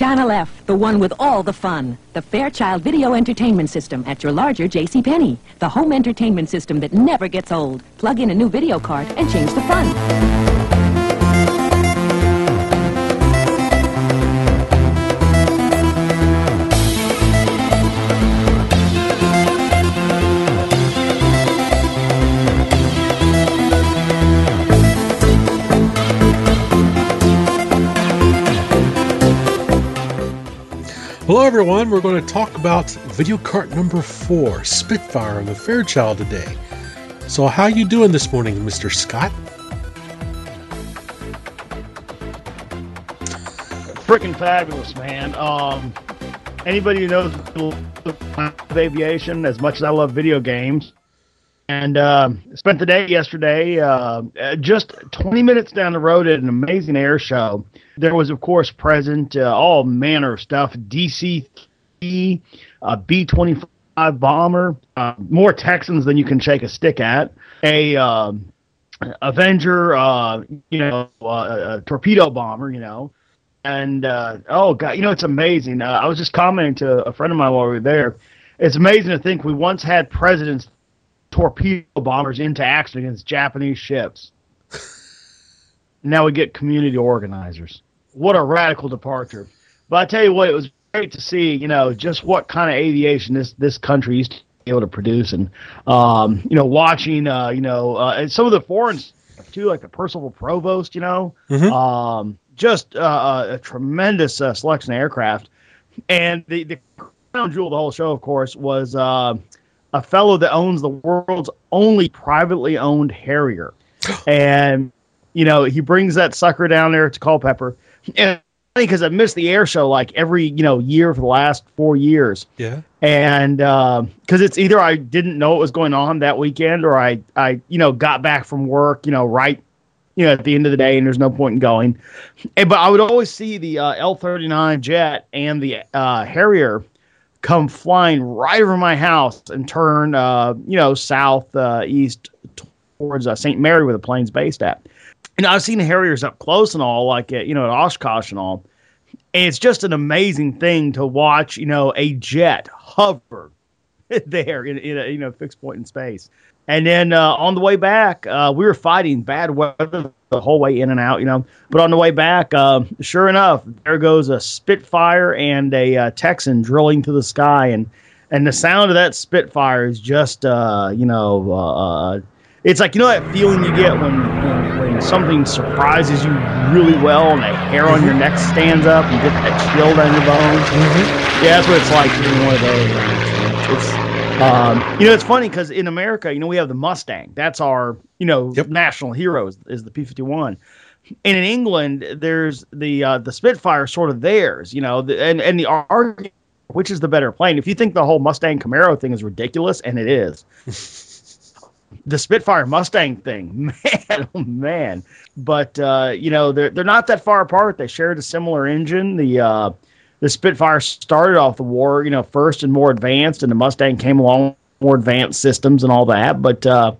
Channel F, the one with all the fun. The Fairchild Video Entertainment System at your larger JCPenney. The home entertainment system that never gets old. Plug in a new Videocart and change the fun. Hello, everyone. We're going to talk about video cart number four, Spitfire of the Fairchild today. So, how you doing this morning, Mr. Scott? freaking fabulous, man. Um, anybody who knows aviation as much as I love video games, and uh, spent the day yesterday uh, uh, just 20 minutes down the road at an amazing air show. There was, of course, present uh, all manner of stuff: DC, a B-25 bomber, uh, more Texans than you can shake a stick at, a um, Avenger, uh, you know, uh, a torpedo bomber, you know and uh, oh god, you know it's amazing. Uh, I was just commenting to a friend of mine while we were there. It's amazing to think we once had presidents torpedo bombers into action against Japanese ships. now we get community organizers. What a radical departure! But I tell you what, it was great to see. You know just what kind of aviation this this country used to be able to produce, and um, you know watching uh, you know uh, and some of the foreign stuff too, like the Percival Provost. You know. Mhm. Um, just uh, a tremendous uh, selection of aircraft. And the, the crown jewel of the whole show, of course, was uh, a fellow that owns the world's only privately owned Harrier. and, you know, he brings that sucker down there to Culpeper. And because I missed the air show like every, you know, year for the last four years Yeah. and because it's either I didn't know what was going on that weekend, or I, I, you know, got back from work, you know, right, you know, at the end of the day, and there's no point in going. And, but I would always see the uh, L39 jet and the uh, Harrier come flying right over my house and turn, uh, you know, south uh, east towards uh, St. Mary, where the plane's based at. And I've seen Harriers up close and all, like at, you know, at Oshkosh and all. And it's just an amazing thing to watch, you know, a jet hover there in, in a you know fixed point in space. And then uh, on the way back, uh, we were fighting bad weather the whole way in and out, you know. But on the way back, uh, sure enough, there goes a Spitfire and a uh, Texan drilling through the sky, and and the sound of that Spitfire is just, uh, you know, uh, it's like you know that feeling you get when, when when something surprises you really well, and the hair on your neck stands up, and you get that chill down your bones. Yeah, that's what it's like being one of those. It's um, you know, it's funny because in America, you know, we have the Mustang. That's our, you know, Yep. national hero is, is the P fifty one. And in England, there's the uh, the Spitfire, sort of theirs. You know, the, and and the argument, which is the better plane? If you think the whole Mustang Camaro thing is ridiculous, and it is, the Spitfire Mustang thing, man, oh man. But uh, you know, they're they're not that far apart. They shared a similar engine. The uh, the Spitfire started off the war, you know, first and more advanced, and the Mustang came along with more advanced systems and all that. But uh,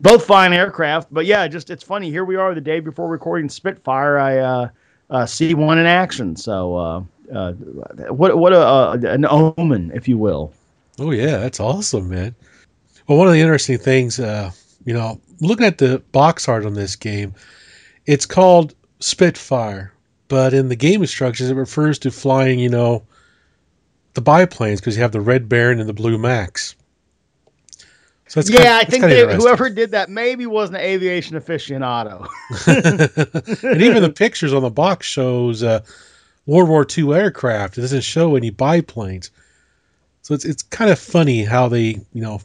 both fine aircraft. But yeah, just it's funny. Here we are the day before recording Spitfire. I uh, uh, see one in action. So uh, uh, what what a, uh, an omen, if you will. Oh yeah, that's awesome, man. Well, one of the interesting things, you know, looking at the box art on this game, it's called Spitfire, but in the game instructions, it refers to flying, you know, the biplanes because you have the Red Baron and the Blue Max. So it's yeah, kinda- I think they, whoever did that maybe wasn't an aviation aficionado. and even the pictures on the box shows uh, World War II aircraft. It doesn't show any biplanes. So it's it's kind of funny how they you know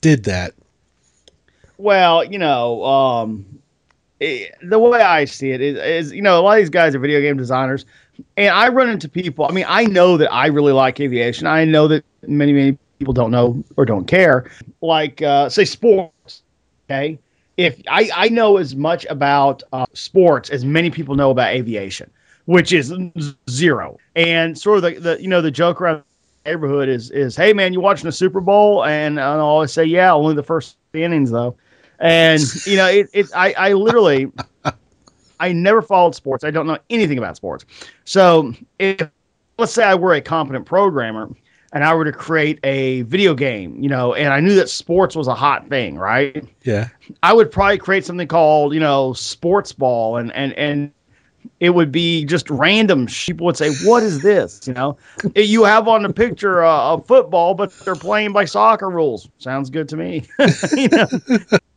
did that. Well, you know, um, the way I see it is, is, you know, a lot of these guys are video game designers, and I run into people. I mean, I know that I really like aviation. I know that many, many people don't know or don't care. Like, uh, say, sports. Okay, if I I know as much about uh, sports as many people know about aviation, which is zero. And sort of the, the you know the joke around the neighborhood is is hey man, you watching the Super Bowl? And I'll always say yeah, only the first innings though. And you know it, it I I literally I never followed sports. I don't know anything about sports. So if let's say I were a competent programmer and I were to create a video game, you know, and I knew that sports was a hot thing, right? Yeah. I would probably create something called, you know, sports ball and and and it would be just random. People would say, "What is this?" You know, you have on the picture uh, a football, but they're playing by soccer rules. Sounds good to me. you know?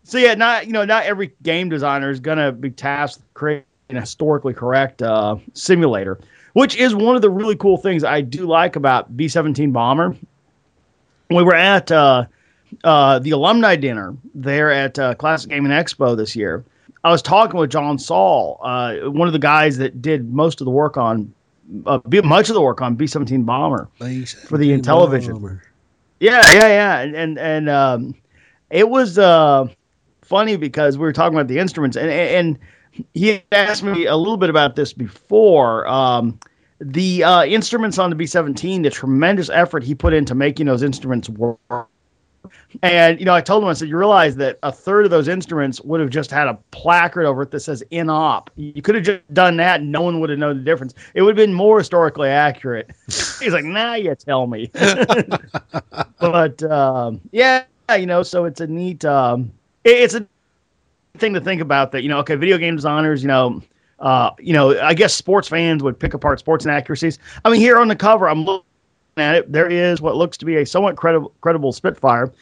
So yeah, not you know, not every game designer is gonna be tasked with creating a historically correct uh, simulator, which is one of the really cool things I do like about B seventeen Bomber. We were at uh, uh, the alumni dinner there at uh, Classic Gaming Expo this year I was talking with John Sohl, uh, one of the guys that did most of the work on, uh, much of the work on B seventeen bomber for the Intellivision. Bomber. Yeah, yeah, yeah, and and, and um, it was uh, funny because we were talking about the instruments, and and he asked me a little bit about this before. Um, the uh, instruments on the B seventeen, the tremendous effort he put into making those instruments work and you know, I told him, I said, you realize that a third of those instruments would have just had a placard over it that says "in op." You could have just done that, and no one would have known the difference. It would have been more historically accurate. He's like, now you tell me. but um, yeah, you know, so it's a neat, um, it's a thing to think about. That you know, okay, video game designers, you know. Uh, you know, I guess sports fans would pick apart sports inaccuracies. I mean, here on the cover, I'm looking at it, there is what looks to be a somewhat credible, credible Spitfire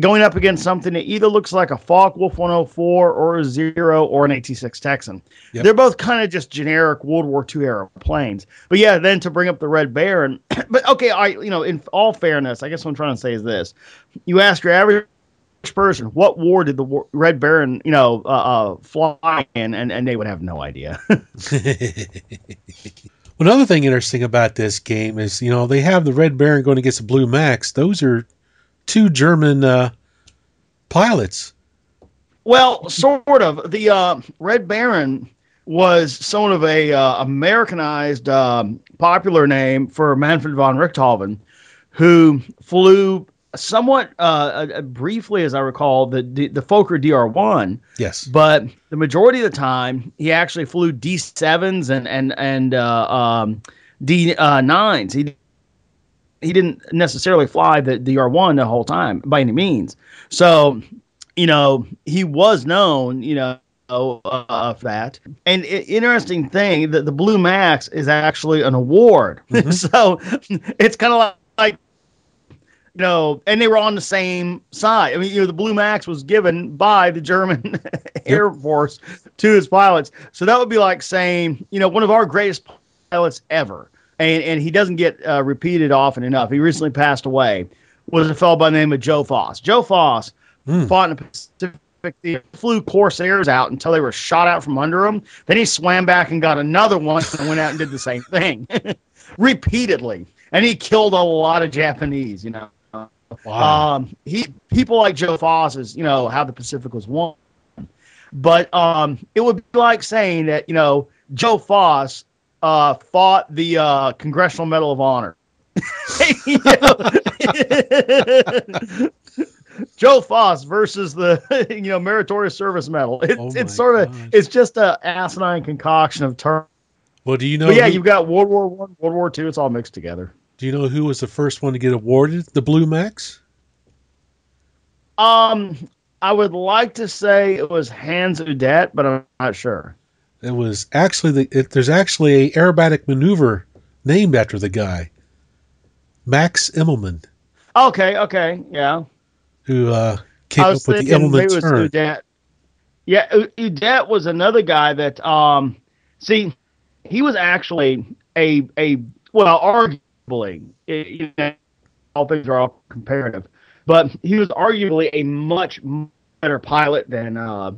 going up against something that either looks like a Focke-Wulf 104 or a Zero or an AT6 Texan. Yep. They're both kind of just generic World War II era planes. But yeah, then to bring up the Red Baron, but okay, I you know, in all fairness, I guess what I'm trying to say is this: you ask your average person, what war did the Red Baron, you know, uh, uh, fly in, and and they would have no idea. Another thing interesting about this game is, you know, they have the Red Baron going against the Blue Max. Those are two German uh, pilots. Well, sort of. The uh, Red Baron was sort of a uh, Americanized um, popular name for Manfred von Richthofen, who flew somewhat uh, uh, briefly, as I recall, the the, the Fokker DR1. Yes. But the majority of the time, he actually flew D7s and and and uh, um, D9s. He he didn't necessarily fly the DR1 the whole time by any means. So, you know, he was known, you know, of that. And it, interesting thing that the Blue Max is actually an award. Mm-hmm. so it's kind of like, like, you know, and they were on the same side. I mean, you know, the Blue Max was given by the German Air Force to his pilots. So that would be like saying, you know, one of our greatest pilots ever and, and he doesn't get uh, repeated often enough. He recently passed away. Was a fellow by the name of Joe Foss. Joe Foss mm. fought in the Pacific. He flew Corsairs out until they were shot out from under him. Then he swam back and got another one and went out and did the same thing repeatedly. And he killed a lot of Japanese. You know. Wow. Um, he people like Joe Foss is you know how the Pacific was won, but um, it would be like saying that you know Joe Foss uh, fought the uh, Congressional Medal of Honor. Joe Foss versus the you know meritorious service medal. It, oh it's sort of gosh. it's just a asinine concoction of terms. Well, do you know? But yeah, who, you've got World War One, World War Two. It's all mixed together. Do you know who was the first one to get awarded the Blue Max? Um, I would like to say it was Hans Udet, but I'm not sure. It was actually the, it, there's actually a aerobatic maneuver named after the guy, Max Immelmann. Okay, okay, yeah. Who uh, came up with the Immelmann turn? Udet. Yeah, Udet was another guy that um, see, he was actually a a well, arguably, it, you know, all things are all comparative, but he was arguably a much better pilot than uh.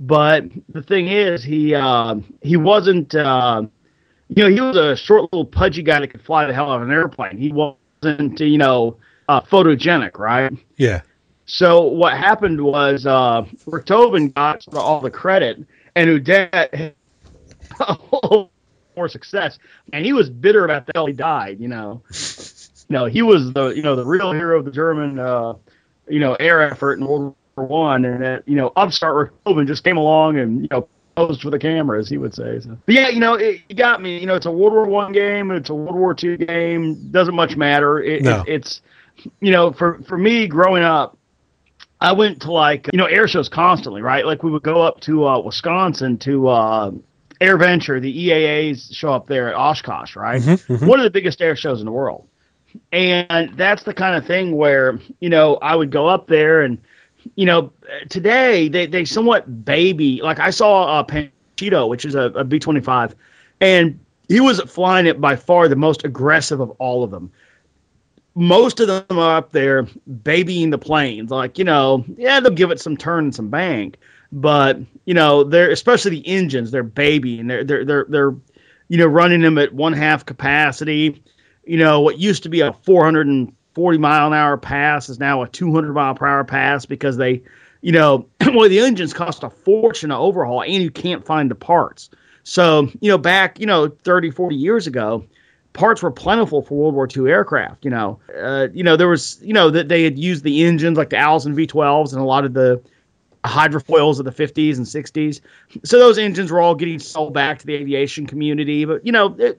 But the thing is, he uh, he wasn't. Uh, you know, he was a short, little, pudgy guy that could fly the hell out of an airplane. He wasn't, you know, uh, photogenic, right? Yeah. So what happened was uh, got all the credit, and Udet more success, and he was bitter about that. He died, you know. You know, he was the you know the real hero of the German uh, you know air effort in World War one, and that you know upstart Richthofen just came along and you know posed for the camera, as he would say. So. But yeah, you know, it, you got me. You know, it's a World War One game. It's a World War Two game. Doesn't much matter. It, No. it, it's, you know, for for me growing up, I went to like you know air shows constantly, right? Like we would go up to uh, Wisconsin to uh, Air Venture, the EAA's show up there at Oshkosh, right? Mm-hmm, mm-hmm. One of the biggest air shows in the world. And that's the kind of thing where, you know, I would go up there and, you know, today they, they somewhat baby, like I saw a Panchito, which is a, a B 25, and he was flying it by far the most aggressive of all of them. Most of them are up there babying the planes. Like, you know, yeah, they'll give it some turn and some bank, but, you know, they're, especially the engines, they're babying. They're, they're, they're, they're, you know, running them at one half capacity you know, what used to be a 440 mile an hour pass is now a 200 mile per hour pass because they, you know, well, the engines cost a fortune to overhaul and you can't find the parts. So, you know, back, you know, 30, 40 years ago, parts were plentiful for World War II aircraft. You know, uh, you know, there was, you know, that they had used the engines like the Allison V12s and a lot of the hydrofoils of the 50s and 60s. So those engines were all getting sold back to the aviation community. But, you know, it,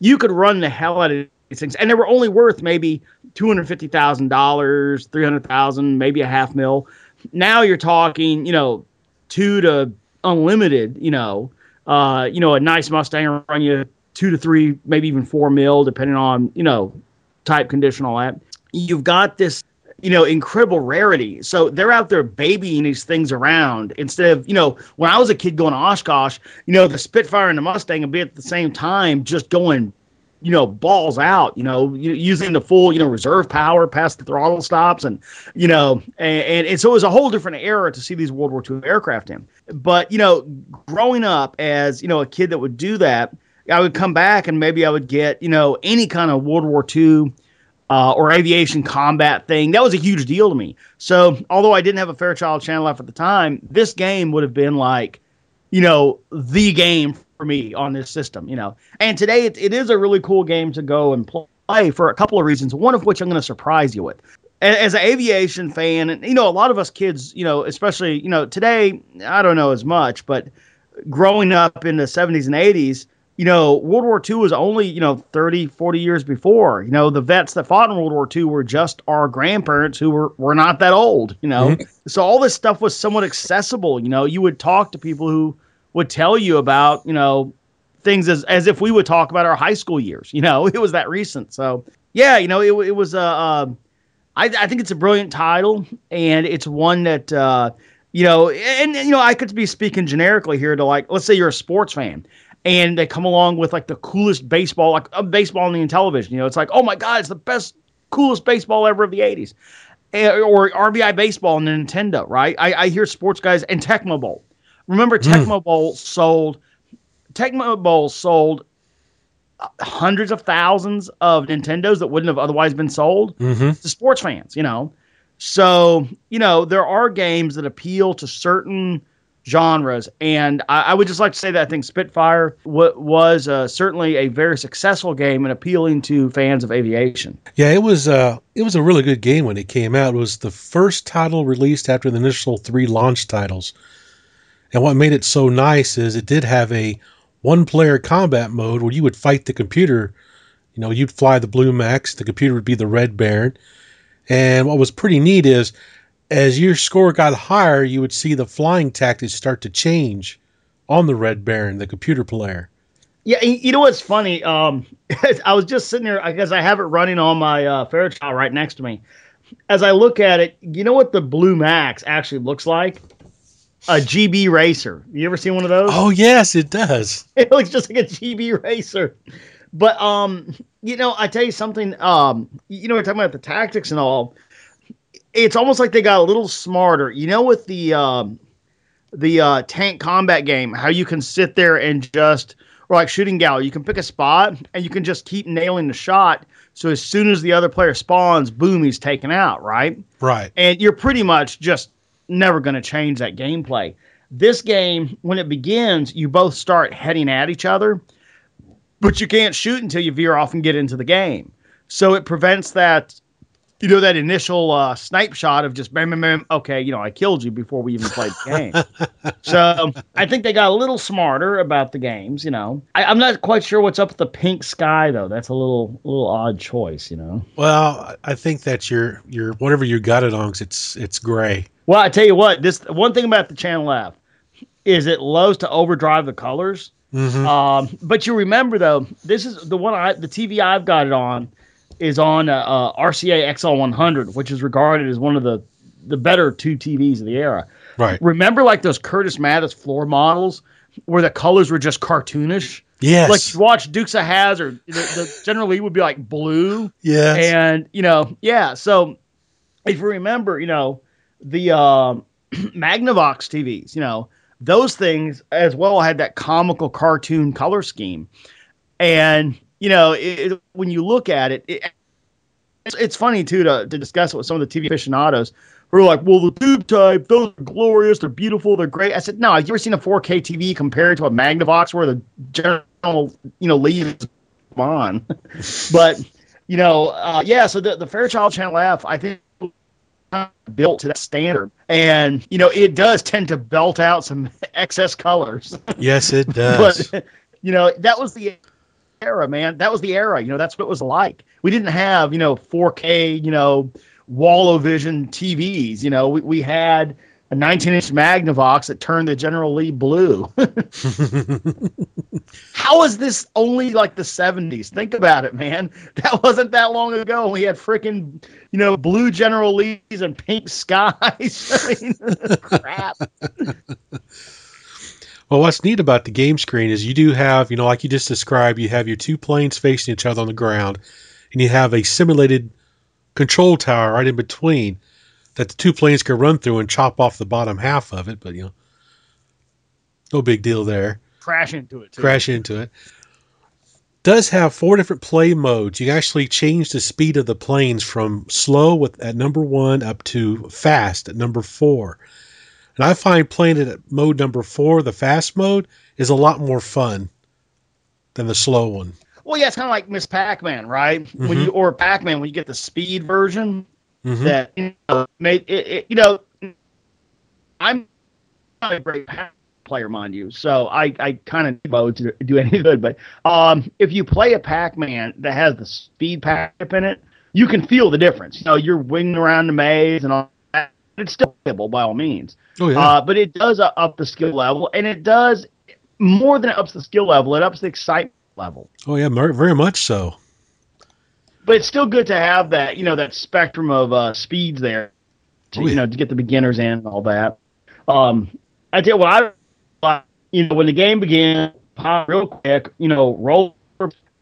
you could run the hell out of these things, and they were only worth maybe two hundred fifty thousand dollars, 300,000, maybe a half mil. Now you're talking, you know, two to unlimited. You know, uh, you know, a nice Mustang run you two to three, maybe even four mil, depending on you know type condition, all that. You've got this you know, incredible rarity. So they're out there babying these things around instead of, you know, when I was a kid going to Oshkosh, you know, the Spitfire and the Mustang would be at the same time just going, you know, balls out, you know, using the full, you know, reserve power past the throttle stops and, you know, and, and, and so it was a whole different era to see these World War II aircraft in. But, you know, growing up as, you know, a kid that would do that, I would come back and maybe I would get, you know, any kind of World War II uh, or aviation combat thing. That was a huge deal to me. So, although I didn't have a Fairchild Channel F at the time, this game would have been like, you know, the game for me on this system, you know. And today it, it is a really cool game to go and play for a couple of reasons, one of which I'm going to surprise you with. As an aviation fan, and you know, a lot of us kids, you know, especially, you know, today, I don't know as much, but growing up in the 70s and 80s, you know, World War II was only, you know, 30, 40 years before. You know, the vets that fought in World War II were just our grandparents who were, were not that old, you know. So all this stuff was somewhat accessible. You know, you would talk to people who would tell you about, you know, things as, as if we would talk about our high school years. You know, it was that recent. So, yeah, you know, it, it was a. Uh, I, I think it's a brilliant title, and it's one that uh, you know, and, and you know, I could be speaking generically here to like, let's say you're a sports fan, and they come along with like the coolest baseball, like a baseball on the television. You know, it's like, oh my god, it's the best, coolest baseball ever of the '80s, Eh, or RBI baseball on the Nintendo, right? I, I hear sports guys and Tecmo Bowl. Remember, Tecmo Bowl sold, Tecmo Bowl sold uh, hundreds of thousands of Nintendos that wouldn't have otherwise been sold Mm-hmm. to sports fans, you know. So, you know, there are games that appeal to certain genres. And I, I would just like to say that I think Spitfire w- was uh, certainly a very successful game and appealing to fans of aviation. Yeah, it was uh it was a really good game when it came out. It was the first title released after the initial three launch titles. And what made it so nice is it did have a one player combat mode where you would fight the computer. You know, you'd fly the Blue Max, the computer would be the Red Baron. And what was pretty neat is as your score got higher, you would see the flying tactics start to change on the Red Baron, the computer player. Yeah, you know what's funny? Um, I was just sitting there because I have it running on my uh, Fairchild right next to me. As I look at it, you know what the Blue Max actually looks like? A Gee Bee Racer. You ever seen one of those? Oh yes, it does. it looks just like a Gee Bee racer. But um, you know, I tell you something. Um, you know, we're talking about the tactics and all. It's almost like they got a little smarter. You know, with the um, the uh, tank combat game, how you can sit there and just or like shooting gallery, you can pick a spot and you can just keep nailing the shot. So as soon as the other player spawns, boom, he's taken out, right? Right. and you're pretty much just never going to change that gameplay. This game, when it begins, you both start heading at each other, but you can't shoot until you veer off and get into the game. So it prevents that you know that initial uh, snipe shot of just bam, bam, bam, okay, you know, I killed you before we even played the game. so I think they got a little smarter about the games. You know, I, I'm not quite sure what's up with the pink sky though. That's a little little odd choice. You know. Well, I think that your your whatever you got it on, it's it's gray. Well, I tell you what, this one thing about the Channel F is it loves to overdrive the colors. Mhm. Um, but you remember though, this is the one I the TV I've got it on is on uh, uh, RCA XL100, which is regarded as one of the the better two TVs of the era. Right. Remember like those Curtis Mathes floor models where the colors were just cartoonish? Yes. Like you watch Dukes of Hazzard, the, the General Lee would be like blue, Yeah. and you know, yeah. So if you remember, you know, the um, Magnavox TVs, you know, those things as well had that comical cartoon color scheme, and you know, it, when you look at it, it it's, it's funny too to, to discuss it with some of the TV aficionados who are like, "Well, the tube type, those are glorious, they're beautiful, they're great." I said, "No, have you ever seen a 4K TV compared to a Magnavox where the general, you know, leaves on?" but you know, uh, yeah. So the the Fairchild Channel F, I think, built to that standard, and you know, it does tend to belt out some excess colors. yes, it does. but you know, that was the era, man. That was the era. You know, that's what it was like. We didn't have you know 4K, you know, Wallovision TVs. You know, we we had a 19 inch Magnavox that turned the General Lee blue. How is this only like the 70s? Think about it, man. That wasn't that long ago. We had freaking, you know, blue General Lees and pink skies. I mean, crap. Well, what's neat about the game screen is you do have, you know, like you just described, you have your two planes facing each other on the ground, and you have a simulated control tower right in between that the two planes can run through and chop off the bottom half of it. But you know, no big deal there. Crash into it, too. Crash into it. Does have four different play modes. You actually change the speed of the planes from slow with at number one up to fast at number four. And I find playing it at mode number four, the fast mode, is a lot more fun than the slow one. Well, yeah, it's kind of like Miss Pac-Man, right? When Mhm. you or Pac-Man when you get the speed version Mhm. that you know, made it, it, you know, I'm not a great player, mind you, so I I kind of need to do any good. But um, if you play a Pac-Man that has the speed pack in it, you can feel the difference. You know, you're winging around the maze and all. It's still playable by all means. Oh yeah. Uh, but it does uh, up the skill level, and it does more than it ups the skill level. It ups the excitement level. oh yeah, very much so. But it's still good to have that, you know, that spectrum of uh, speeds there, to, Oh, yeah. you know, to get the beginners in and all that. Um, I tell you what, I, you know, when the game began, pop real quick, you know, roll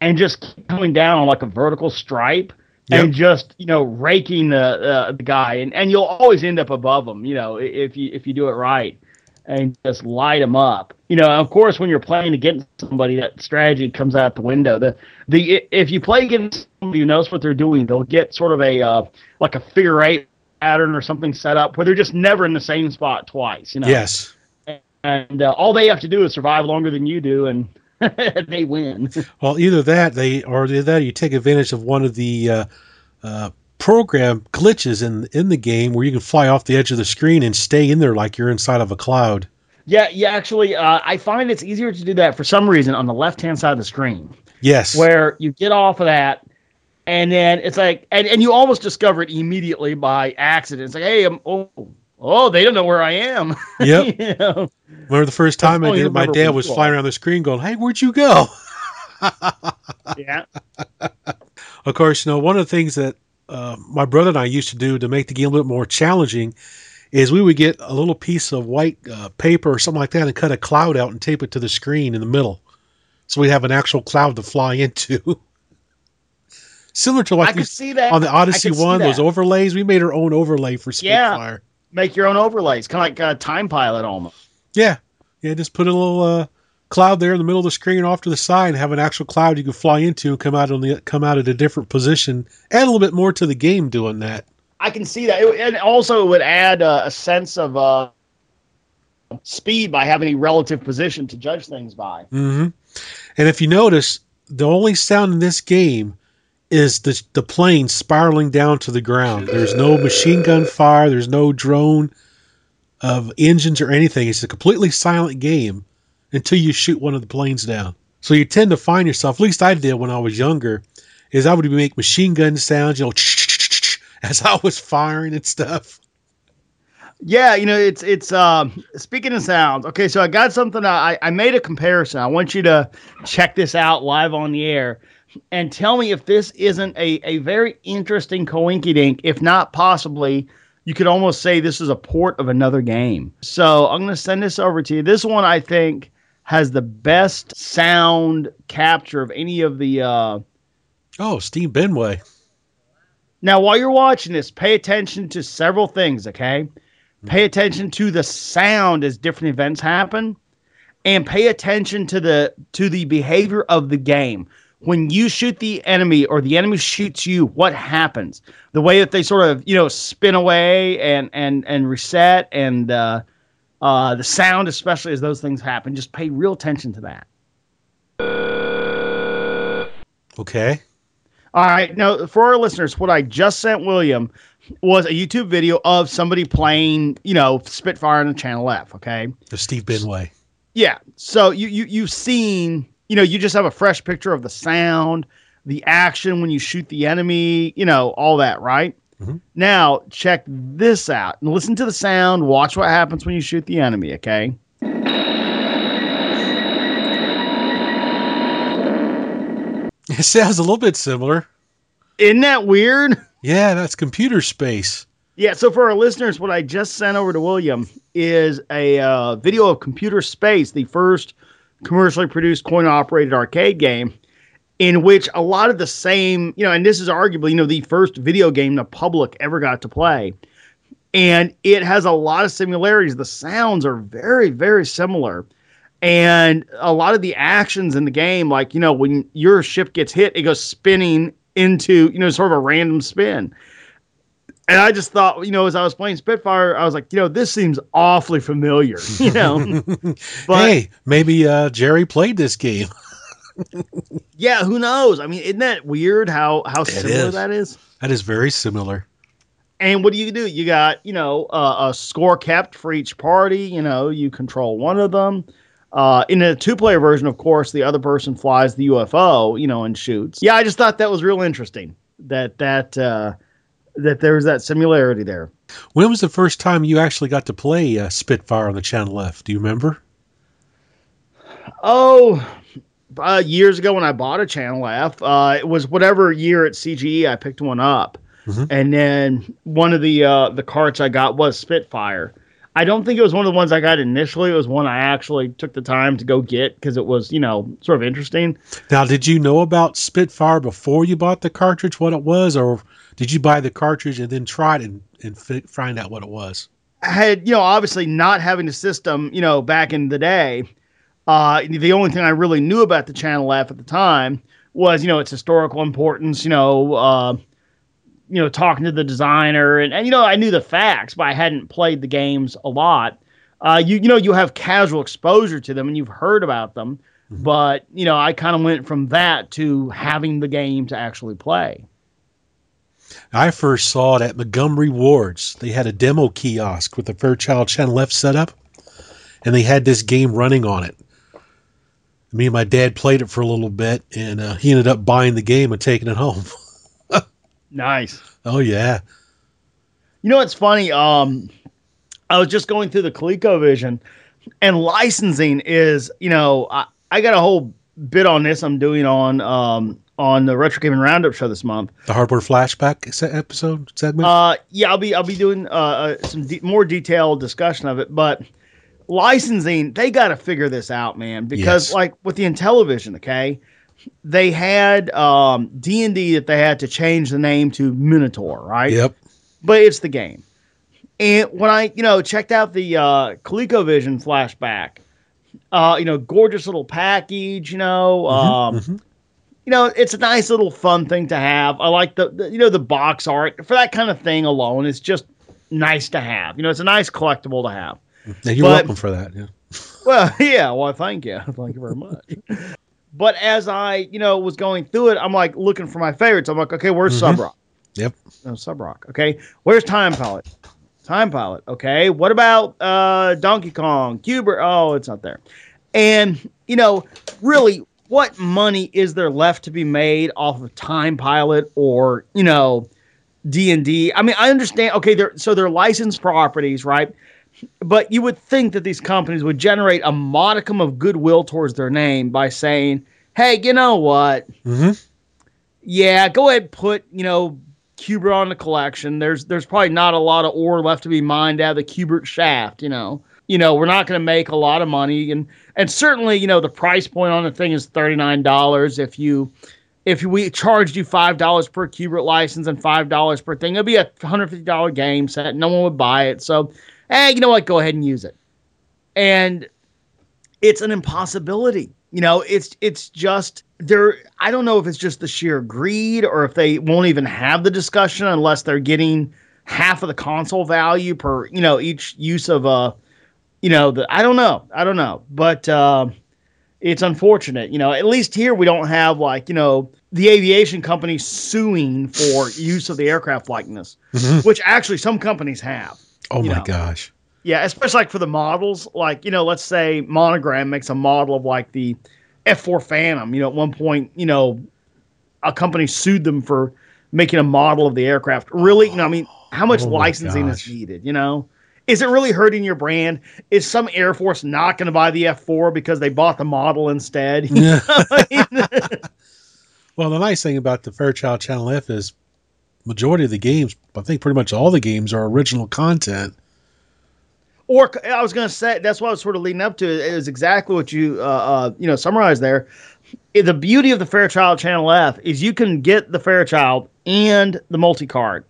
and just keep coming down on like a vertical stripe. Yep. And just you know raking the uh, the guy, and, and you'll always end up above him. You know if you if you do it right, and just light him up. You know, of course, when you're playing against somebody, that strategy comes out the window. The the if you play against somebody who knows what they're doing, they'll get sort of a uh, like a figure eight pattern or something set up where they're just never in the same spot twice. You know, Yes. and uh, all they have to do is survive longer than you do, and they win. Well, either that they or either that you take advantage of one of the uh, uh, program glitches in in the game where you can fly off the edge of the screen and stay in there like you're inside of a cloud. yeah, yeah. Actually, uh, I find it's easier to do that for some reason on the left hand side of the screen. Yes. where you get off of that and then it's like and, and you almost discover it immediately by accident it's like hey I'm, oh oh they don't know where i am Yep. you know? Remember the first time I Oh, did it, my dad was flying around the screen going, "Hey, where'd you go?" yeah Of course, you know one of the things that uh, my brother and I used to do to make the game a little bit more challenging is we would get a little piece of white uh, paper or something like that and cut a cloud out and tape it to the screen in the middle, so we'd have an actual cloud to fly into. Similar to i like we, could see that on the Odyssey I could see One, those overlays, we made our own overlay for Yeah. Spitfire. Make your own overlays kind of like a time pilot almost. Yeah, yeah, just put a little uh, cloud there in the middle of the screen off to the side, and have an actual cloud you can fly into and come out on the come out at a different position. Add a little bit more to the game doing that. i can see that. It- and also it would add uh, a sense of uh, speed by having a relative position to judge things by. Hmm And if you notice, the only sound in this game is the the plane spiraling down to the ground. There's no machine gun fire. There's no drone of engines or anything. It's a completely silent game until you shoot one of the planes down. So you tend to find yourself, at least I did when I was younger, is I would make machine gun sounds, you know, as I was firing and stuff. Yeah, you know, it's it's um speaking of sounds. Okay, so I got something I I made a comparison. I want you to check this out live on the air and tell me if this isn't a, a very interesting coinkydink, if not possibly you could almost say this is a port of another game. So I'm going to send this over to you. This one I think has the best sound capture of any of the. Uh... Oh, Steve Benway. Now, while you're watching this, pay attention to several things, okay? Pay attention to the sound as different events happen and pay attention to the to the behavior of the game when you shoot the enemy or the enemy shoots you, what happens? The way that they sort of you know spin away and and and reset and uh, uh, the sound, especially as those things happen, just pay real attention to that. Okay. All right. Now, for our listeners, what I just sent William was a YouTube video of somebody playing, you know, Spitfire on the Channel F. Okay. The Steve Benway. Yeah. So you you you've seen you know, you just have a fresh picture of the sound, the action when you shoot the enemy, you know, all that, right? Mm-hmm. Now, check this out and listen to the sound. Watch what happens when you shoot the enemy, okay? It sounds a little bit similar. Isn't that weird? Yeah, that's computer space. Yeah, so for our listeners, what I just sent over to William is a uh, video of Computer Space, the first commercially produced coin operated arcade game in which a lot of the same, you know, and this is arguably, you know, the first video game the public ever got to play. And it has a lot of similarities. The sounds are very, very similar. And a lot of the actions in the game, like, you know, when your ship gets hit, it goes spinning into, you know, sort of a random spin. And I just thought, you know, as I was playing Spitfire, I was like, you know, this seems awfully familiar, you know. but, hey, maybe uh, Jerry played this game. yeah, who knows? I mean, isn't that weird how how similar is. that is? That is very similar. And what do you do? You got, you know, uh, a score kept for each party. You know, you control one of them. Uh, in a two-player version, of course, the other person flies the UFO, you know, and shoots. Yeah, I just thought that was real interesting. That that uh, that there was that similarity there. When was the first time you actually got to play uh, Spitfire on the Channel F? Do you remember? Oh, uh, years ago when I bought a Channel F. Uh, it was whatever year at CGE I picked one up, mm-hmm. and then one of the uh, the carts I got was Spitfire. I don't think it was one of the ones I got initially. It was one I actually took the time to go get because it was, you know, sort of interesting. Now, did you know about Spitfire before you bought the cartridge, what it was, or did you buy the cartridge and then try it and, and find out what it was? I had, you know, obviously not having the system, you know, back in the day. Uh, the only thing I really knew about the Channel F at the time was, you know, its historical importance, you know, uh, you know, talking to the designer and, and, you know, I knew the facts, but I hadn't played the games a lot. Uh, you, you know, you have casual exposure to them and you've heard about them, mm-hmm. but, you know, I kind of went from that to having the game to actually play. I first saw it at Montgomery Ward's. They had a demo kiosk with the Fairchild Channel F setup, and they had this game running on it. Me and my dad played it for a little bit, and uh, he ended up buying the game and taking it home. nice. Oh yeah. You know what's funny? Um, I was just going through the ColecoVision, and licensing is, you know, I, I got a whole bit on this I'm doing on um, on the Retro Gaming Roundup show this month. The hardware flashback episode segment. Uh, yeah, I'll be I'll be doing uh, uh some de- more detailed discussion of it, but licensing they got to figure this out, man, because yes. like with the Intellivision, okay, they had um D and D that they had to change the name to Minotaur, right? Yep. But it's the game, and when I you know checked out the uh, ColecoVision flashback, uh, you know, gorgeous little package, you know, mm-hmm, um. Mm-hmm you know, it's a nice little fun thing to have. I like the, the, you know the box art for that kind of thing alone. It's just nice to have. You know, it's a nice collectible to have. Yeah, you're but, welcome for that. Yeah. Well, yeah. Well, thank you. Thank you very much. But as I, you know, was going through it, I'm like looking for my favorites. I'm like, okay, where's Mhm. Subroc? Yep. No, Subroc. Okay, where's Time Pilot? Time Pilot. Okay, what about uh, Donkey Kong? Cuber? Oh, it's not there. And you know, really, what money is there left to be made off of Time Pilot or you know, D and D? I mean, I understand. Okay, they're so they're licensed properties, right? But you would think that these companies would generate a modicum of goodwill towards their name by saying, "Hey, you know what? hmm yeah, go ahead and put, you know, Q*bert on the collection. There's there's probably not a lot of ore left to be mined out of the Q*bert shaft, you know. You know, we're not going to make a lot of money and and certainly, you know, the price point on the thing is $39 if you if we charged you $5 per Q*bert license and $5 per thing, it'd be a $150 game set. No one would buy it. So, hey, you know what? Go ahead and use it. And it's an impossibility. You know, it's it's just there. I don't know if it's just the sheer greed or if they won't even have the discussion unless they're getting half of the console value per you know each use of a you know the I don't know I don't know but uh, it's unfortunate you know at least here we don't have like you know the aviation company suing for use of the aircraft likeness Mhm. which actually some companies have Oh my know. gosh. yeah, especially like for the models, like you know, let's say Monogram makes a model of like the F4 Phantom. You know, at one point, you know, a company sued them for making a model of the aircraft. Really, you know, I mean, how much Oh licensing gosh. is needed? You know, is it really hurting your brand? Is some Air Force not going to buy the F4 because they bought the model instead? Yeah. Well, the nice thing about the Fairchild Channel F is majority of the games, I think pretty much all the games are original content. or I was going to say that's what I was sort of leading up to is exactly what you uh, uh, you know summarized there. The beauty of the Fairchild Channel F is you can get the Fairchild and the multi card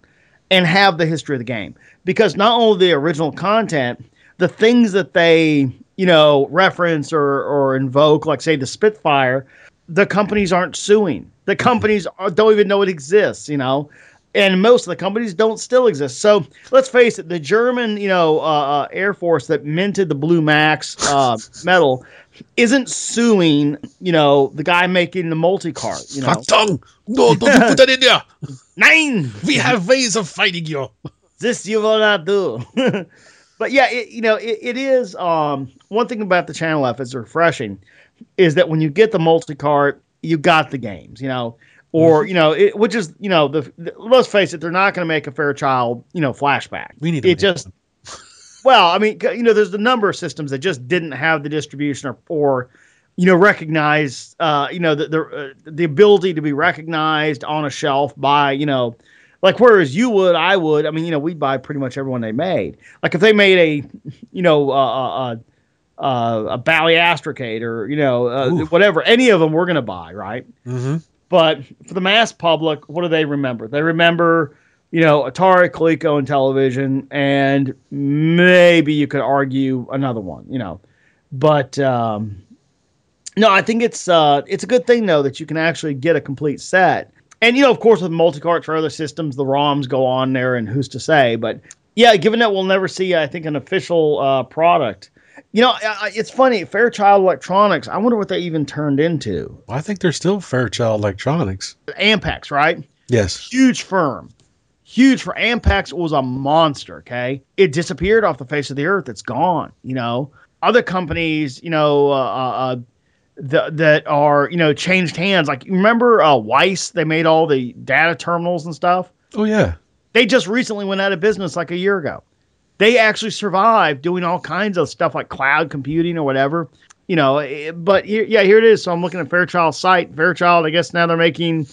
and have the history of the game because not only the original content, the things that they you know reference or or invoke, like say the Spitfire, the companies aren't suing. The companies are, don't even know it exists. You know. And most of the companies don't still exist. So let's face it, the German, you know, uh, uh, Air Force that minted the Blue Max uh, medal isn't suing, you know, the guy making the multi card. You know, Achtung! No, don't you put that in there. nein. We have ways of fighting you. this you will not do. but yeah, it, you know, it, it is um, one thing about the Channel F is refreshing is that when you get the multi card, you got the games, you know, or you know, it, which is you know the, the let's face it, they're not going to make a Fairchild, you know, flashback. We need to it just. Well, I mean, you know, there's the number of systems that just didn't have the distribution or, or you know, recognize, uh, you know, the the, uh, the ability to be recognized on a shelf by, you know, like whereas you would, I would. I mean, you know, we'd buy pretty much everyone they made. Like if they made a, you know, uh, uh, uh, a Bally Astrocade or you know, uh, whatever, any of them we're gonna buy, right? hmm But for the mass public, what do they remember? They remember, you know, Atari, Coleco, Intellivision, and maybe you could argue another one, you know. But um, no, I think it's uh, it's a good thing though that you can actually get a complete set. And you know, of course, with multi-carts for other systems, the ROMs go on there, and who's to say? But yeah, given that we'll never see, I think, an official uh, product. You know, it's funny. Fairchild Electronics. I wonder what they even turned into. I think they're still Fairchild Electronics. Ampex, right? Yes. huge firm. Huge for Ampex was a monster, okay? It disappeared off the face of the earth. It's gone, you know. Other companies, you know, uh, uh, uh, th- that are, you know, changed hands. Like, you remember uh, Wyse? They made all the data terminals and stuff. Oh yeah. They just recently went out of business like a year ago. They actually survived doing all kinds of stuff like cloud computing or whatever, you know. eh, But here, yeah, here it is. So I'm looking at Fairchild's site. Fairchild, I guess now they're making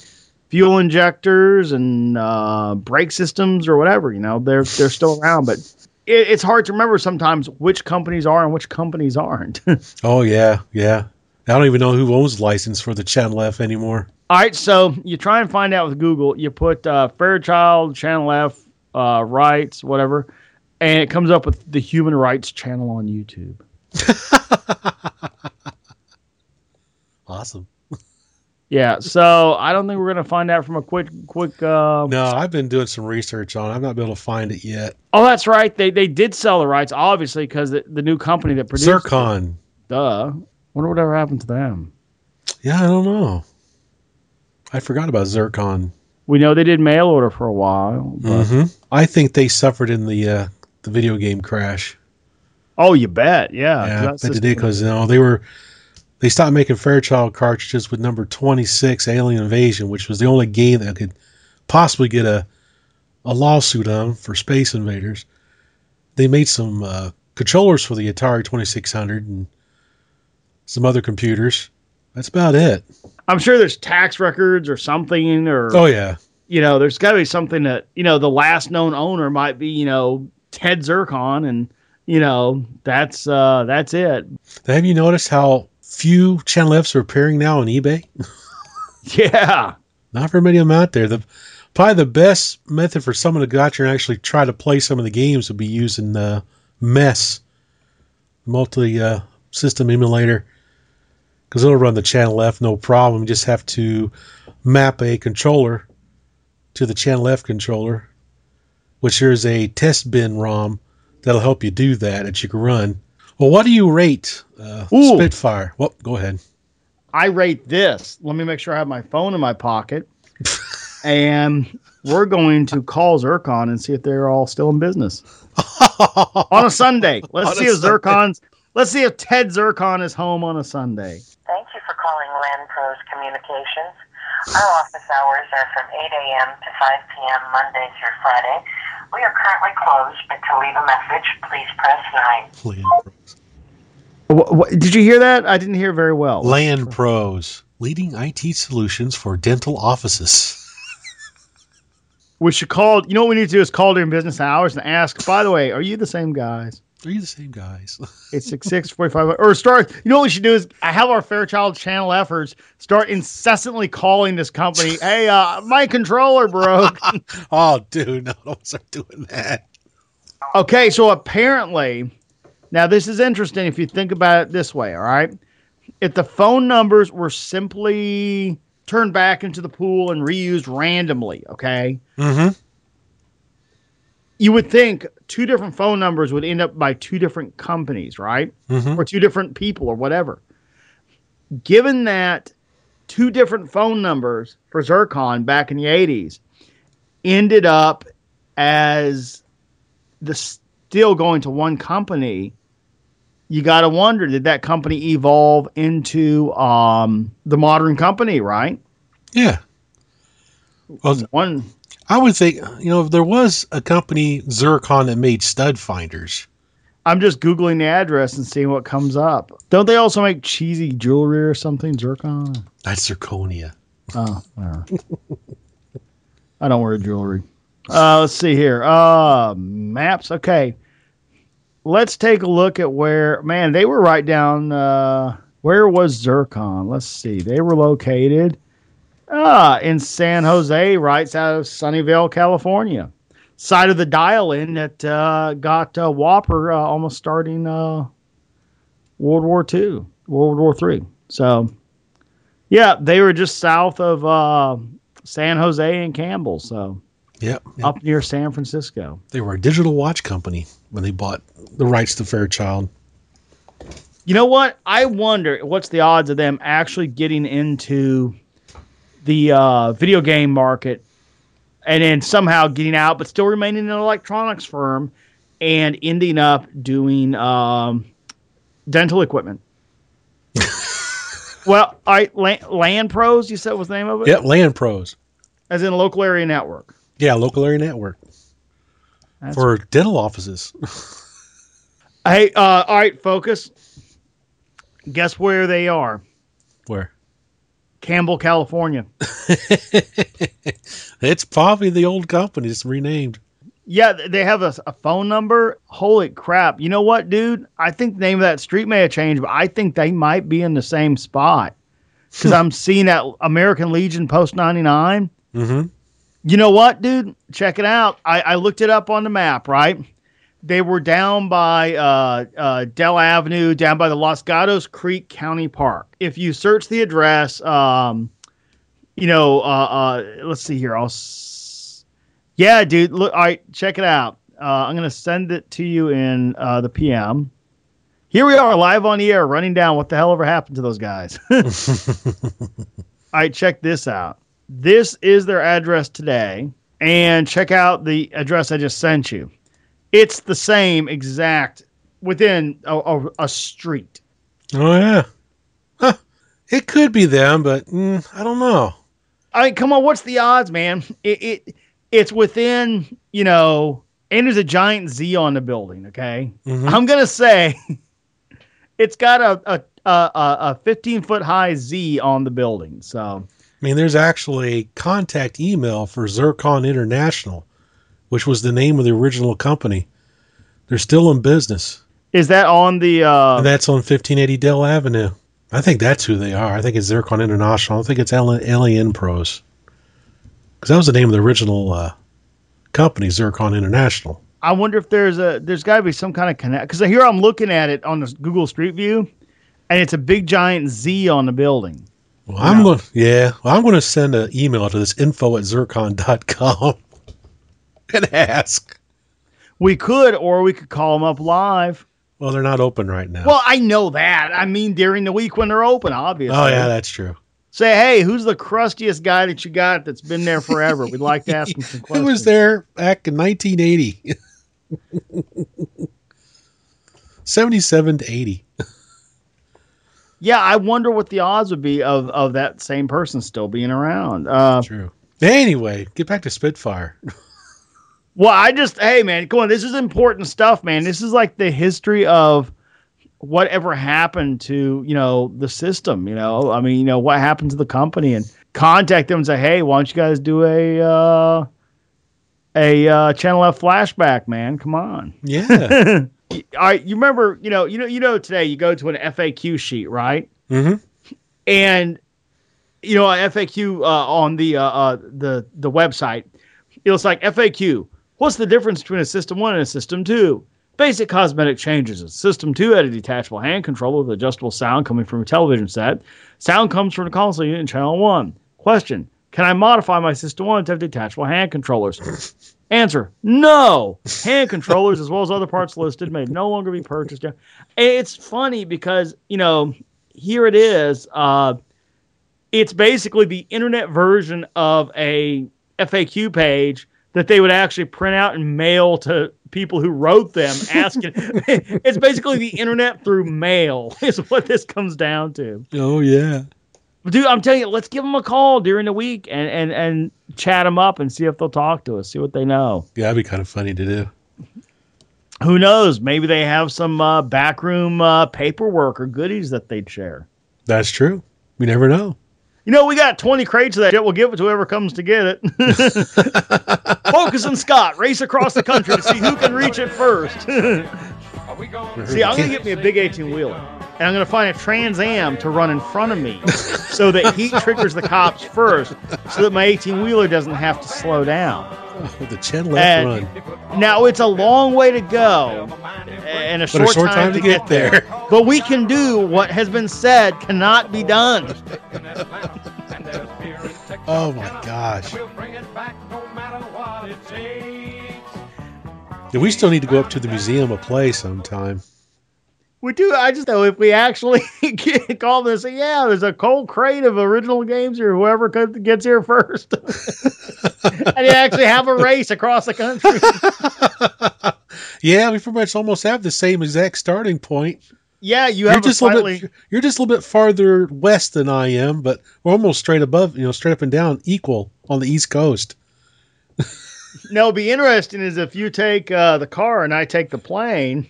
fuel injectors and uh, brake systems or whatever. You know, they're they're still around, but it, it's hard to remember sometimes which companies are and which companies aren't. Oh yeah. Yeah. I don't even know who owns license for the Channel F anymore. All right, so you try and find out with Google. You put uh, Fairchild Channel F uh, rights, whatever, and it comes up with the Human Rights Channel on YouTube. Awesome. Yeah, so I don't think we're gonna find out from a quick, quick. Uh, No, I've been doing some research on. it. I've not been able to find it yet. Oh, that's right. They they did sell the rights, obviously, because the, the new company that produced. Zircon. Duh. Wonder whatever happened to them. Yeah, I don't know. I forgot about Zircon. We know they did mail order for a while. But, hmm I think they suffered in the uh, the video game crash. Oh, you bet. Yeah. yeah, that's but they did because you know they were they stopped making Fairchild cartridges with number twenty six Alien Invasion, which was the only game that could possibly get a a lawsuit on for Space Invaders. They made some uh, controllers for the Atari twenty six hundred and some other computers. That's about it. I'm sure there's tax records or something, or Oh yeah, you know, there's got to be something that you know the last known owner might be you know Ted Zircon, and you know that's uh that's it. have you noticed how few Channel Fs are appearing now on eBay? Yeah. Not very many of them out there. The probably the best method for someone to go out there and actually try to play some of the games would be using the MESS, multi uh, system emulator, because it'll run the channel F no problem. You just have to map a controller to the channel F controller, which there's a test bin ROM that'll help you do that that you can run. Well, what do you rate uh, Ooh. Spitfire? Well, go ahead. I rate this. Let me make sure I have my phone in my pocket. and we're going to call Zircon and see if they're all still in business on a Sunday. Let's On see if Sunday. Zircon's. Let's see if Ted Zircon is home on a Sunday. Thank you for calling Land Pros Communications. Our office hours are from 8 a.m. to 5 p.m. Monday through Friday. We are currently closed, but to leave a message, please press 9. Land Pros. What, what, did you hear that? I didn't hear very well. Land Pros, leading IT solutions for dental offices. We should call. You know what we need to do is call during business hours and ask. By the way, are you the same guys? Are you the same guys? It's six six forty five or start. You know what we should do is I have our Fairchild channel efforts start incessantly calling this company. Hey, uh, my controller broke. oh, dude, no, don't start doing that. okay, so apparently, now this is interesting if you think about it this way. All right, if the phone numbers were simply turned back into the pool and reused randomly, okay, Mm-hmm. You would think two different phone numbers would end up by two different companies, right? Mm-hmm. or two different people or whatever. Given that two different phone numbers for Zircon back in the 80s ended up as the still going to one company, you got to wonder did that company evolve into um, the modern company, right? Yeah. Well, One I would think, you know, if there was a company, Zircon, that made stud finders. I'm just googling the address and seeing what comes up. Don't they also make cheesy jewelry or something, Zircon? That's Zirconia. Oh. I don't wear jewelry. Uh, let's see here. Uh, maps. Okay. Let's take a look at where, man, they were right down. Uh, where was Zircon? Let's see. They were located ah, in San Jose, right out of Sunnyvale, California. Side of the dial in that uh, got uh, Whopper uh, almost starting uh, World War II, World War Three. So, yeah, they were just south of uh, San Jose and Campbell, so Yep. yep. up near San Francisco. They were a digital watch company when they bought the rights to Fairchild. You know what? I wonder what's the odds of them actually getting into the uh, video game market and then somehow getting out, but still remaining an electronics firm and ending up doing um, dental equipment. well, right, Land, Land Pros, you said was the name of it? Yeah, Land Pros. As in local area network. Yeah, local area network That's for dental offices. Hey, uh, all right, focus. Guess where they are? Where? Campbell, California. it's probably the old company that's renamed. Yeah, they have a, a phone number. Holy crap. You know what, dude? I think the name of that street may have changed, but I think they might be in the same spot. Because I'm seeing that American Legion Post 99. Mm-hmm. You know what, dude? Check it out. I, I looked it up on the map, right? They were down by uh, uh, Dell Avenue, down by the Los Gatos Creek County Park. If you search the address, um, you know, uh, uh, let's see here. I'll, s- yeah, dude. Look, all right, check it out. Uh, I'm gonna send it to you in uh, the PM. Here we are live on the air running down what the hell ever happened to those guys. Right, check this out. This is their address today. And check out the address I just sent you. It's the same exact within a, a, a street. oh yeah. Huh. It could be them, but mm, I don't know. I mean, come on, what's the odds, man? It, it it's within, you know, and there's a giant Z on the building. Okay, Mhm. I'm gonna say it's got a a a, a 15 foot high Z on the building. So I mean, there's actually a contact email for Zircon International, which was the name of the original company. They're still in business. is that on the? Uh, that's on 1580 Dell Avenue. I think that's who they are. I think it's Zircon International. I think it's LAN Pros. Because that was the name of the original uh, company, Zircon International. I wonder if there's a there's got to be some kind of connect because here I'm looking at it on the Google Street View, and it's a big giant Z on the building. Well, I'm going. Yeah, well, I'm going to send an email to this info at zircon.com and ask. We could, or we could call them up live. Well, they're not open right now. Well, I know that. I mean, during the week when they're open, obviously. oh yeah, that's true. Say, hey, who's the crustiest guy that you got that's been there forever? We'd like to ask him some questions. Who was there back in 1980? 77 to 80. Yeah, I wonder what the odds would be of of that same person still being around. Uh, True. Anyway, get back to Spitfire. well, I just, hey, man, come on, this is important stuff, man. This is like the history of whatever happened to you know the system. You know, I mean, you know, what happened to the company, and contact them and say, hey, why don't you guys do a uh, a uh, Channel F flashback, man? Come on. Yeah. all right, you remember, you know, you know, you know, today you go to an FAQ sheet, right? hmm And you know, FAQ uh, on the uh, uh, the the website, it was like FAQ. What's the difference between a System One and a System Two? Basic cosmetic changes. A System Two had a detachable hand controller with adjustable sound coming from a television set. Sound comes from the console unit in Channel One. Question: Can I modify my System One to have detachable hand controllers? Answer: No. Hand controllers, as well as other parts listed, may no longer be purchased. It's funny because you know here it is. Uh, it's basically the internet version of a FAQ page that they would actually print out and mail to people who wrote them asking. it's basically the internet through mail is what this comes down to. Oh, yeah. Dude, I'm telling you, let's give them a call during the week and and and chat them up and see if they'll talk to us, see what they know. Yeah, that'd be kind of funny to do. Who knows? Maybe they have some uh, backroom uh, paperwork or goodies that they'd share. That's true. We never know. You know, we got 20 crates of that shit. We'll give it to whoever comes to get it. Focus and Scott race across the country to see who can reach it first. see, I'm going to get me a big 18 wheeler. And I'm going to find a Trans Am to run in front of me so that he triggers the cops first so that my 18 wheeler doesn't have to slow down. Oh, the chin left run. Now, it's a long way to go and a short, a short time to get there. But we can do what has been said cannot be done. Oh, my gosh. Yeah, we still need to go up to the Museum of Play sometime. We do. I just know if we actually call this, "Yeah, there's a cold crate of original games or Whoever gets here first, and you actually have a race across the country." yeah, we pretty much almost have the same exact starting point. Yeah, you You're have just a a little bit. You're just a little bit farther west than I am, but we're almost straight above. You know, straight up and down, equal on the East Coast. Now, it'll be interesting is if you take uh, the car and I take the plane.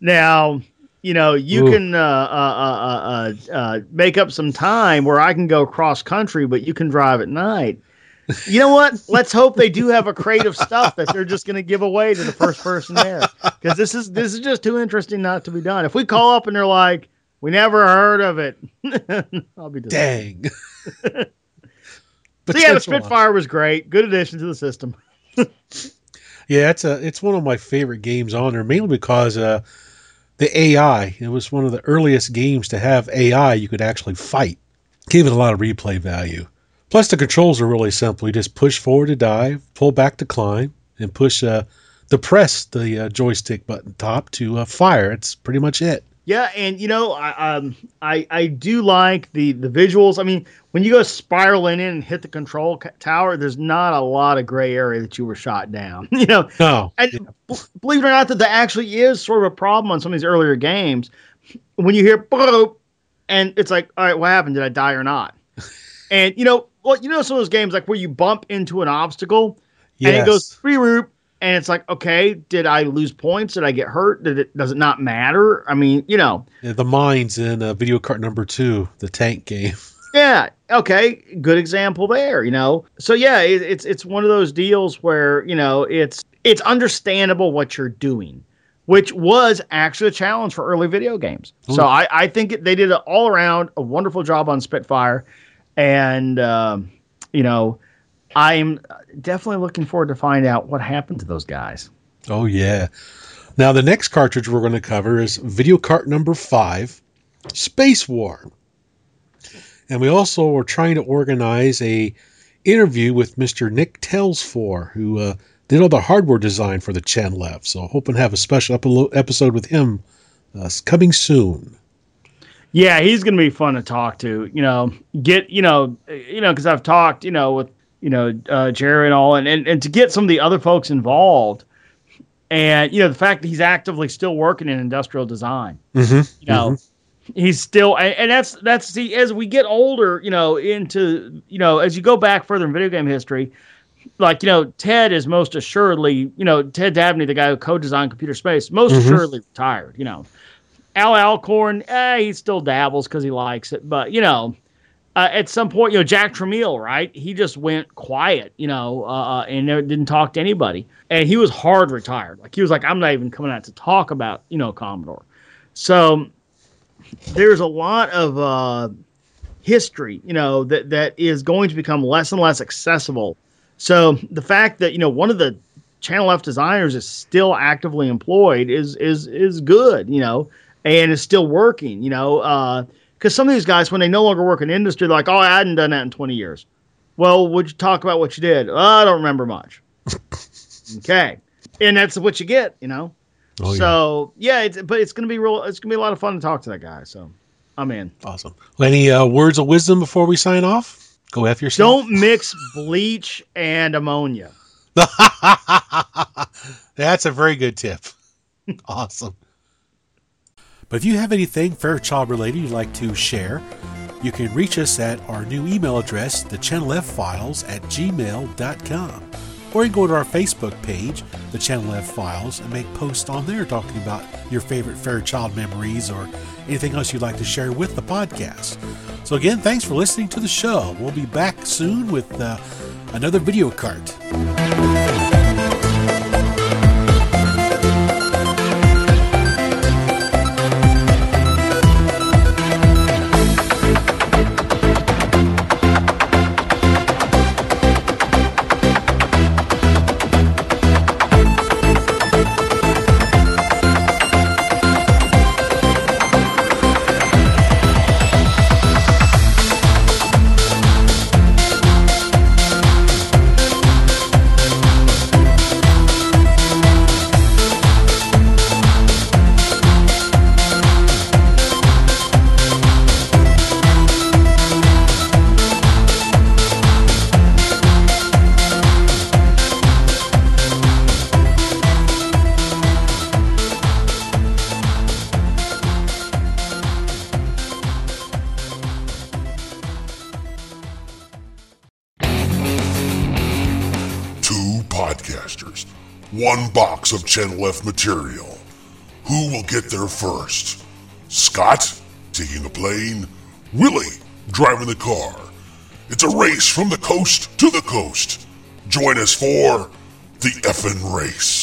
Now, you know, you Ooh. can uh, uh, uh, uh, uh, make up some time where I can go cross country, but you can drive at night. You know what? Let's hope they do have a crate of stuff that they're just going to give away to the first person there, because this is this is just too interesting not to be done. If we call up and they're like, "We never heard of it," I'll be. Dang. So yeah, the Spitfire was great. Good addition to the system. Yeah, it's a it's one of my favorite games on there, mainly because uh, the AI. It was one of the earliest games to have AI you could actually fight. Gave it a lot of replay value. Plus, the controls are really simple. You just push forward to dive, pull back to climb, and push uh, the press the uh, joystick button top to uh, fire. It's pretty much it. Yeah, and you know, I um, I I do like the the visuals. I mean, when you go spiraling in and hit the control ca- tower, there's not a lot of gray area that you were shot down. you know, No. and b- believe it or not, that that actually is sort of a problem on some of these earlier games. When you hear boop, and it's like, all right, what happened? Did I die or not? and you know, well, you know, some of those games like where you bump into an obstacle and it goes Yes. free root, and it's like, okay, did I lose points? Did I get hurt? Did it? Does it not matter? I mean, you know, Yeah, the mines in uh, video card number two, the tank game. yeah, okay, good example there. You know, so yeah, it, it's it's one of those deals where you know it's it's understandable what you're doing, which was actually a challenge for early video games. So I I think it, they did an all around a wonderful job on Spitfire, and um, you know. I'm definitely looking forward to find out what happened to those guys. Oh yeah. Now the next cartridge we're going to cover is video cart number five, Space War. And we also are trying to organize a interview with Mr. Nick Telsfor, who uh, did all the hardware design for the Chen Left. So hoping to have a special episode with him uh, coming soon. Yeah, he's going to be fun to talk to. You know, get you know, you know, because I've talked, you know, with you know uh, Jerry and all, and, and and to get some of the other folks involved, and you know, the fact that he's actively still working in industrial design. Mm-hmm. You know, he's still, and, and that's that's see, as we get older, you know, into you know, as you go back further in video game history. Like you know, Ted is most assuredly, you know, Ted Dabney, the guy who co-designed Computer Space, most Mhm. assuredly retired. You know, Al Alcorn, eh, he still dabbles because he likes it. But, you know, uh, at some point, you know, Jack Tramiel, right? He just went quiet, you know, uh, and never, didn't talk to anybody. And he was hard retired. Like, he was like, I'm not even coming out to talk about, you know, Commodore. So there's a lot of uh, history, you know, that, that is going to become less and less accessible. So the fact that, you know, one of the Channel F designers is still actively employed is is is good, you know, and is still working, you know, because some of these guys, when they no longer work in industry, they're like, oh, I hadn't done that in 20 years. Well, would you talk about what you did? Oh, I don't remember much. okay, and that's what you get, you know. Oh, yeah. so yeah, it's, but it's gonna be real. It's gonna be a lot of fun to talk to that guy. So I'm in. Awesome. Well, any uh, words of wisdom before we sign off? Go F yourself. Don't mix bleach and ammonia. That's a very good tip. awesome. But if you have anything Fairchild related you'd like to share, you can reach us at our new email address, the Channel F Files at gmail.com. Or you can go to our Facebook page, the Channel F Files, and make posts on there talking about your favorite Fairchild memories or anything else you'd like to share with the podcast. So, again, thanks for listening to the show. We'll be back soon with uh, another video cart. Of Channel F material. Who will get there first? Scott taking the plane, Willie driving the car. It's a race from the coast to the coast. Join us for the effin' race.